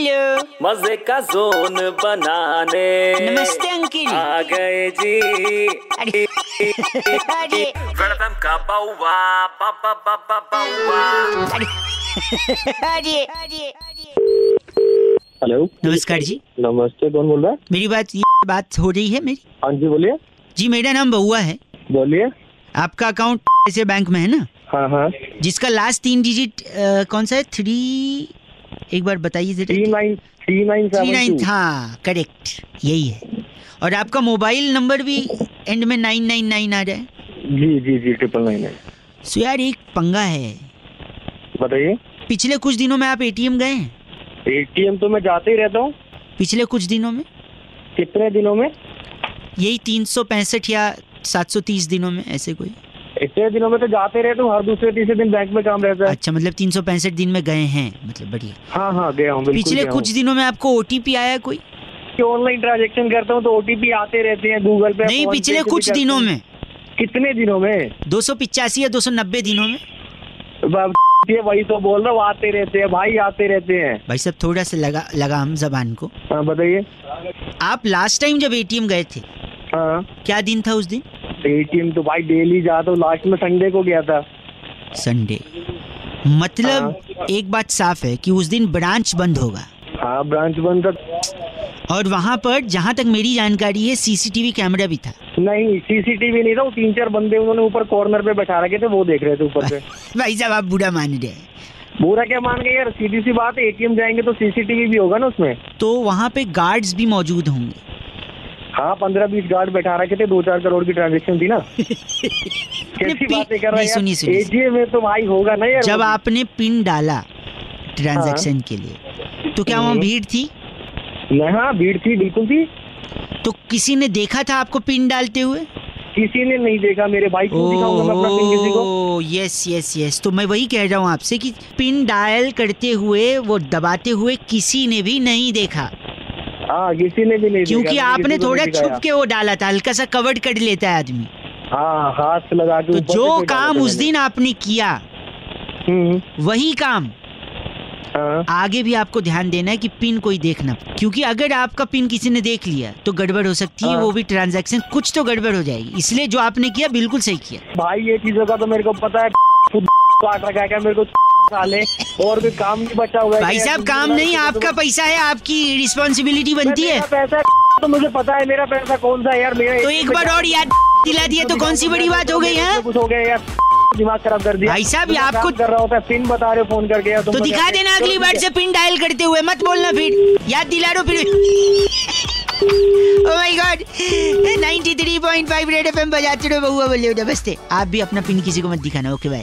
Hello. मज़े का zone बनाने। नमस्ते अंकिल। आ गए जी। अरे अरे। वेलकम का बाउवा बाबा बाबा बाउवा। अरे अरे अरे। हेलो। नमस्कार जी। नमस्ते कौन बोल रहा है? मेरी बात ये बात हो रही है मेरी? हाँ जी बोलिए। जी मेरा नाम बउआ है। बोलिए। आपका अकाउंट ऐसे बैंक में है ना? हाँ हाँ। जिसका लास्ट तीन डिजिट कौन सा है? थ्री एक बार बताइए three nine three nine three nine हाँ करेक्ट यही है। और आपका मोबाइल नंबर भी एंड में नाइन नाइन नाइन आ है? जी जी जी ट्रिपल नाइन है। सो यार एक पंगा है। बताइए। पिछले कुछ दिनों में आप एटीएम गए हैं? एटीएम तो मैं जाते ही रहता हूँ। पिछले कुछ दिनों में? कितने दिनों में? यही तीन सौ पैंसठ या सात सौ तीस दिनों में ऐसे कोई। इतने दिनों में तो जाते रहता हूँ हर दूसरे तीसरे दिन बैंक में काम रहता है। अच्छा मतलब तीन सौ पैंसठ दिन में गए हैं मतलब बढ़िया। हाँ हाँ गया हूँ पिछले गया कुछ दिनों में आपको ओटीपी आया कोई? हूँ ऑनलाइन ट्रांजेक्शन करता हूँ तो ओटीपी आते रहते हैं गूगल पे नहीं पिछले कुछ दिनों में। कितने दिनों में? दो सौ पिचासी या दो सौ नब्बे दिनों में। ये वही तो बोल रहा हूँ आते रहते हैं भाई आते रहते हैं। भाई साहब थोड़ा सा लगा लगा हम जबान को। हाँ बताइए। आप लास्ट टाइम जब एटीएम गए थे हाँ। क्या दिन था उस दिन? एटीएम तो भाई डेली जाता हूँ लास्ट में संडे को गया था। संडे मतलब एक बात साफ़ है कि उस दिन ब्रांच बंद होगा। हाँ ब्रांच बंद था। और वहाँ पर जहाँ तक मेरी जानकारी है सीसीटीवी कैमरा भी था। नहीं सीसीटीवी नहीं था वो तीन चार बंदे उन्होंने ऊपर कॉर्नर पे बैठा रखे थे वो देख रहे थे ऊपर से। भाई साहब आप बुरा मान रहे हैं। बुरा क्या मान गए यार? सीधी सी बात है एटीएम जाएँगे तो सीसीटीवी भी होगा ना उसमें। तो वहाँ पे गार्ड्स भी मौजूद होंगे। हाँ पंद्रह बीस गार्ड बैठा रखे थे दो चार करोड़ की ट्रांजेक्शन थी ना। कैसी बातें कर रहा है। एटीएम में तो भाई होगा ना यार जब आपने पिन डाला ट्रांजैक्शन के लिए तो क्या वहाँ। भीड़ थी? नहीं, हाँ भीड़ थी बिल्कुल थी। तो किसी ने देखा था आपको पिन डालते हुए? किसी ने नहीं देखा मेरे भाई दिखाऊँगा मैं अपना पिन किसी को। यस यस यस तो मैं वही कह रहा हूँ आपसे कि पिन डायल करते हुए वो दबाते हुए किसी ने भी नहीं देखा। हाँ किसी ने भी नहीं क्योंकि आपने थोड़ा छुप के वो डाला था हल्का सा कवर्ड कर लेता है आदमी। हाँ हाथ लगा के तो जो काम उस दिन आपने किया हम्म, वही काम। हाँ। आगे भी आपको ध्यान देना है कि पिन कोई देखना। क्योंकि अगर आपका पिन किसी ने देख लिया तो गड़बड़ हो सकती है। वो भी ट्रांजैक्शन कुछ तो गड़बड़ हो जाएगी। इसलिए जो आपने किया बिल्कुल सही किया। भाई ये चीज़ों का तो मेरे को पता है काट रखा है क्या? मेरे को साले और भी काम नहीं बचा हुआ है भाई साहब काम नहीं आपका पैसा है आपकी रिस्पॉन्सिबिलिटी बनती है। पैसा तो मुझे पता है मेरा पैसा कौन सा है यार मेरा तो एक बार और याद दिला दिया तो कौन सी बड़ी बात हो गई है? कुछ हो गया यार दिमाग खराब कर दिया। भाई साहब, ये आपको- कर रहा होता है पिन बता रहे हो फ़ोन करके यार तो दिखा देना अगली बार से पिन डायल करते हुए मत बोलना फिर। याद दिला दो फिर। Oh oh my god 93.5 red FM बजाते रहो बहुआ बोले नमस्ते। आप भी अपना पिन किसी को मत दिखाना okay bye